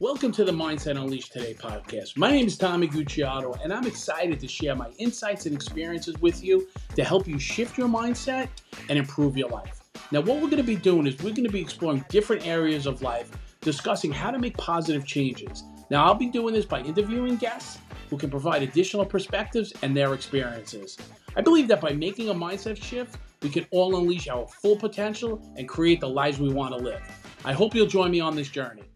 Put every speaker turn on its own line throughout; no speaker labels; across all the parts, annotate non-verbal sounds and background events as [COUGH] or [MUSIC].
Welcome to the Mindset Unleashed Today podcast. My name is Tommy Gucciato, and I'm excited to share my insights and experiences with you to help you shift your mindset and improve your life. Now, what we're going to be doing is we're going to be exploring different areas of life, discussing how to make positive changes. Now, I'll be doing this by interviewing guests who can provide additional perspectives and their experiences. I believe that by making a mindset shift, we can all unleash our full potential and create the lives we want to live. I hope you'll join me on this journey.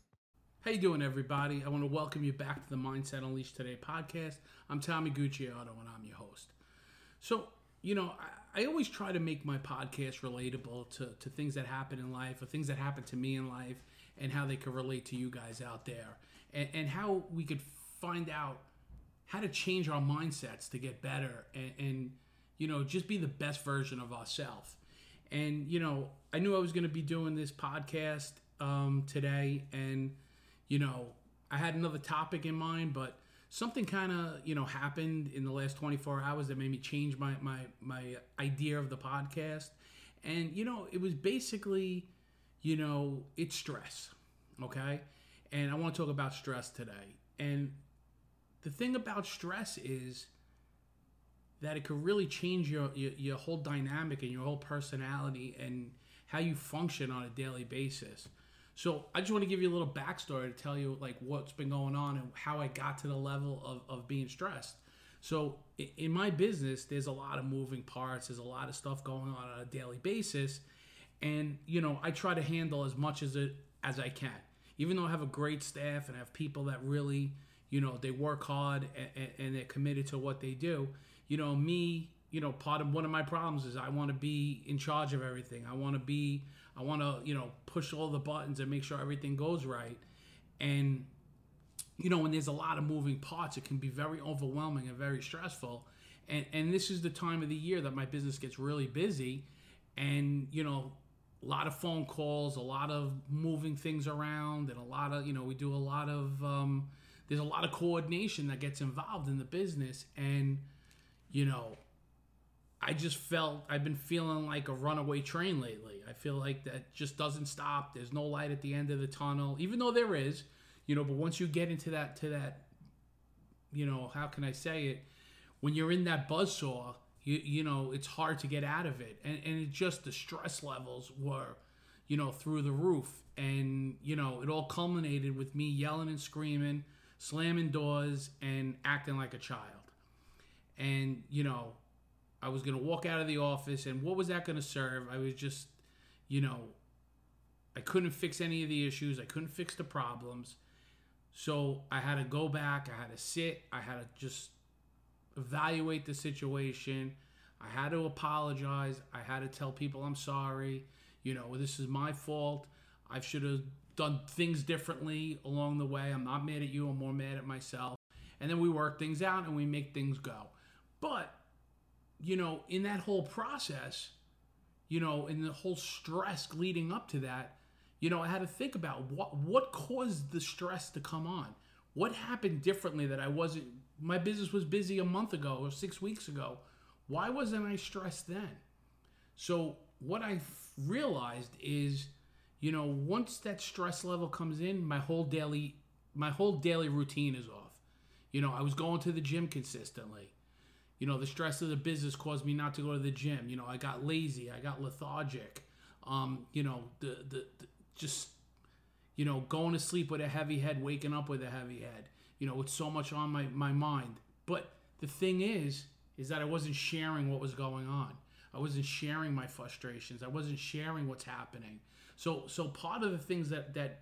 How you doing, everybody? I want to welcome you back to the Mindset Unleashed Today podcast. I'm Tommy Gucciato, and I'm your host. So, you know, I, I, always try to make my podcast relatable to, to things that happen in life or things that happen to me in life and how they could relate to you guys out there and, and how we could find out how to change our mindsets to get better and, and you know, just be the best version of ourselves. And, you know, I knew I was going to be doing this podcast um, today and – you know, I had another topic in mind, but something kind of you know happened in the last 24 hours that made me change my my my idea of the podcast. And you know it was basically you know it's stress okay? And i want to talk about stress today. And the thing about stress is that it could really change your, your, your whole dynamic and your whole personality and how you function on a daily basis so I just want to give you a little backstory to tell you like what's been going on and how I got to the level of, of being stressed. So in my business, there's a lot of moving parts. There's a lot of stuff going on on a daily basis, and you know I try to handle as much as it as I can. Even though I have a great staff and I have people that really, you know, they work hard and, and they're committed to what they do. You know, me, you know, part of one of my problems is I want to be in charge of everything. I want to be I want to, you know, push all the buttons and make sure everything goes right. And, you know, when there's a lot of moving parts, it can be very overwhelming and very stressful. And, and this is the time of the year that my business gets really busy. And, you know, a lot of phone calls, a lot of moving things around, and a lot of, you know, we do a lot of, um, there's a lot of coordination that gets involved in the business. And, you know, I just felt I've been feeling like a runaway train lately. I feel like that just doesn't stop. There's no light at the end of the tunnel, even though there is, you know. But once you get into that, to that, you know, how can I say it? When you're in that buzz saw, you you know, it's hard to get out of it, and and it just the stress levels were, you know, through the roof, and you know, it all culminated with me yelling and screaming, slamming doors, and acting like a child, and you know I was going to walk out of the office, and what was that going to serve? I was just, you know, I couldn't fix any of the issues, I couldn't fix the problems. So I had to go back, I had to sit, I had to just evaluate the situation. I had to apologize. I had to tell people I'm sorry. You know, this is my fault. I should have done things differently along the way. I'm not mad at you. I'm more mad at myself. And then we work things out and we make things go. But you know, in that whole process, you know, in the whole stress leading up to that, you know, I had to think about what what caused the stress to come on. What happened differently that I wasn't my business was busy a month ago or 6 weeks ago. Why wasn't I stressed then? So, what I realized is, you know, once that stress level comes in, my whole daily my whole daily routine is off. You know, I was going to the gym consistently. You know, the stress of the business caused me not to go to the gym. You know, I got lazy, I got lethargic. Um, you know, the, the, the just you know, going to sleep with a heavy head, waking up with a heavy head. You know, with so much on my, my mind. But the thing is, is that I wasn't sharing what was going on. I wasn't sharing my frustrations. I wasn't sharing what's happening. So so part of the things that that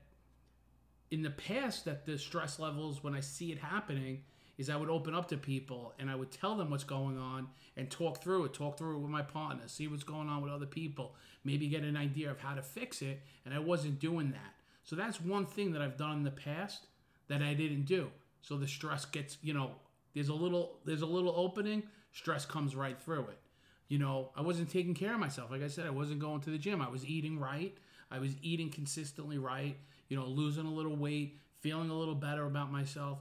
in the past that the stress levels when I see it happening is I would open up to people and I would tell them what's going on and talk through it, talk through it with my partner, see what's going on with other people, maybe get an idea of how to fix it. And I wasn't doing that. So that's one thing that I've done in the past that I didn't do. So the stress gets, you know, there's a little there's a little opening, stress comes right through it. You know, I wasn't taking care of myself. Like I said, I wasn't going to the gym. I was eating right. I was eating consistently right, you know, losing a little weight, feeling a little better about myself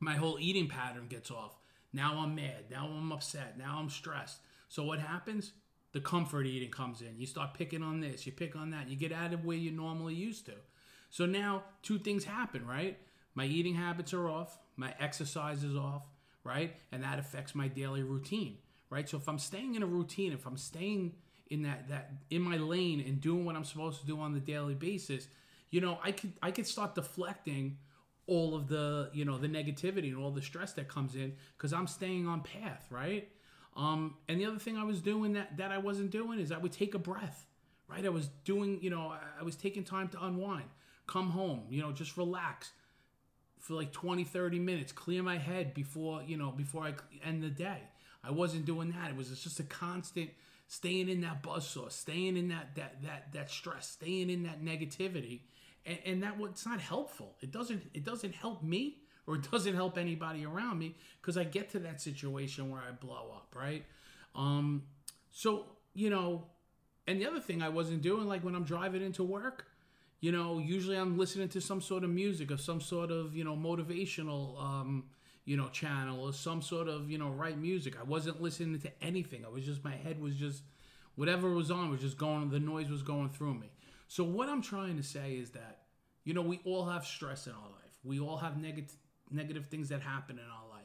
my whole eating pattern gets off. Now I'm mad. Now I'm upset. Now I'm stressed. So what happens? The comfort eating comes in. You start picking on this, you pick on that, you get out of where you're normally used to. So now two things happen, right? My eating habits are off, my exercise is off, right? And that affects my daily routine, right? So if I'm staying in a routine, if I'm staying in that that in my lane and doing what I'm supposed to do on the daily basis, you know, I could I could start deflecting all of the you know the negativity and all the stress that comes in because I'm staying on path, right? Um, and the other thing I was doing that that I wasn't doing is I would take a breath, right? I was doing you know I was taking time to unwind, come home, you know, just relax for like 20 30 minutes clear my head before you know before i end the day i wasn't doing that it was just a constant staying in that buzzsaw staying in that that that that stress staying in that negativity and, and that what's not helpful it doesn't it doesn't help me or it doesn't help anybody around me because i get to that situation where i blow up right um so you know and the other thing i wasn't doing like when i'm driving into work you know, usually I'm listening to some sort of music or some sort of, you know, motivational, um, you know, channel or some sort of, you know, right music. I wasn't listening to anything. I was just, my head was just, whatever was on was just going, the noise was going through me. So what I'm trying to say is that, you know, we all have stress in our life. We all have negative, negative things that happen in our life.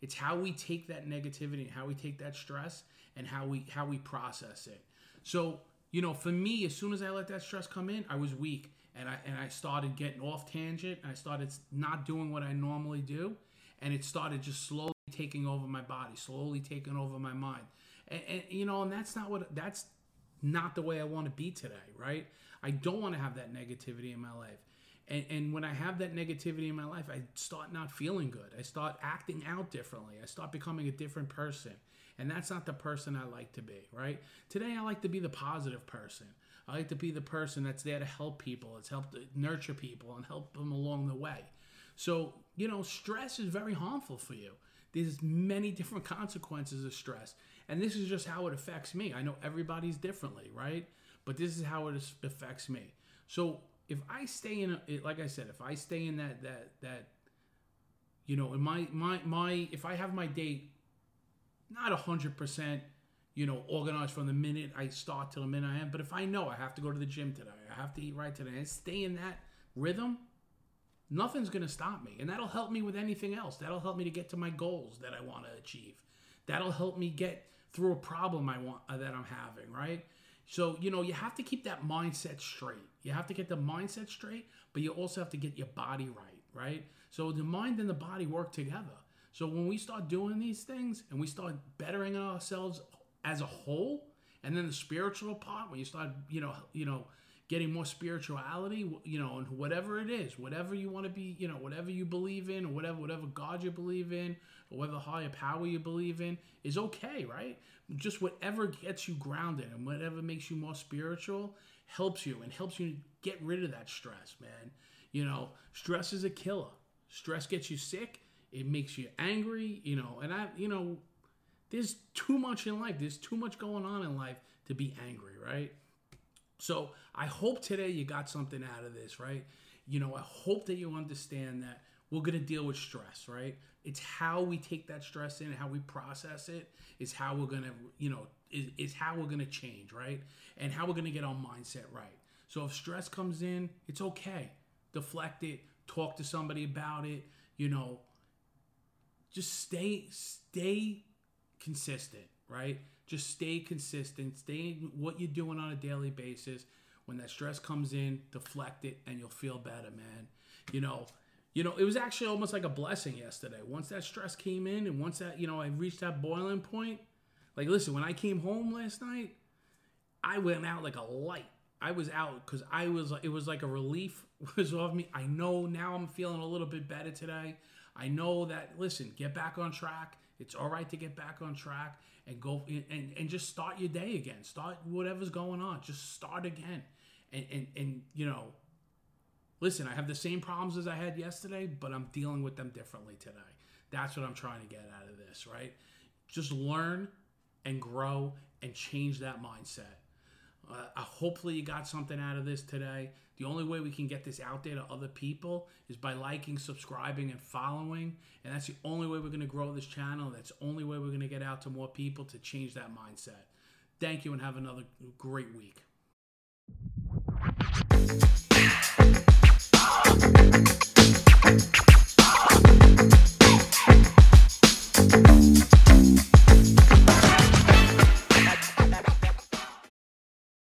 It's how we take that negativity, and how we take that stress, and how we how we process it. So you know, for me, as soon as I let that stress come in, I was weak and I and I started getting off tangent. and I started not doing what I normally do, and it started just slowly taking over my body, slowly taking over my mind. And, and you know, and that's not what that's not the way I want to be today, right? I don't want to have that negativity in my life. And, and when I have that negativity in my life, I start not feeling good. I start acting out differently. I start becoming a different person. And that's not the person I like to be, right? Today, I like to be the positive person. I like to be the person that's there to help people, it's help to nurture people and help them along the way. So, you know, stress is very harmful for you. There's many different consequences of stress. And this is just how it affects me. I know everybody's differently, right? But this is how it affects me. So, if I stay in, like I said, if I stay in that that that, you know, in my my my, if I have my date, not a hundred percent, you know, organized from the minute I start till the minute I am. But if I know I have to go to the gym today, I have to eat right today, and stay in that rhythm, nothing's gonna stop me, and that'll help me with anything else. That'll help me to get to my goals that I want to achieve. That'll help me get through a problem I want uh, that I'm having, right? So, you know, you have to keep that mindset straight. You have to get the mindset straight, but you also have to get your body right, right? So the mind and the body work together. So when we start doing these things and we start bettering ourselves as a whole, and then the spiritual part, when you start, you know, you know, getting more spirituality, you know, and whatever it is, whatever you want to be, you know, whatever you believe in, or whatever whatever God you believe in, or whatever higher power you believe in, is okay, right? Just whatever gets you grounded and whatever makes you more spiritual helps you and helps you get rid of that stress, man. You know, stress is a killer. Stress gets you sick. It makes you angry, you know, and I, you know, there's too much in life. There's too much going on in life to be angry, right? So I hope today you got something out of this, right? You know, I hope that you understand that we're going to deal with stress, right? It's how we take that stress in, how we process it, is how we're going to, you know, is, is how we're going to change, right? And how we're going to get our mindset right. So if stress comes in, it's okay. Deflect it, talk to somebody about it, you know, just stay stay consistent, right? Just stay consistent. Stay what you're doing on a daily basis. When that stress comes in, deflect it, and you'll feel better, man. You know, you know, it was actually almost like a blessing yesterday. Once that stress came in, and once that, you know, I reached that boiling point. Like, listen, when I came home last night, I went out like a light. I was out because I was. It was like a relief [LAUGHS] was off me. I know now I'm feeling a little bit better today. I know that. Listen, get back on track. It's all right to get back on track and go and, and just start your day again. Start whatever's going on. Just start again. And, and, and you know, listen, I have the same problems as I had yesterday, but I'm dealing with them differently today. That's what I'm trying to get out of this, right? Just learn and grow and change that mindset. Uh, hopefully, you got something out of this today. The only way we can get this out there to other people is by liking, subscribing, and following. And that's the only way we're going to grow this channel. That's the only way we're going to get out to more people to change that mindset. Thank you and have another great week.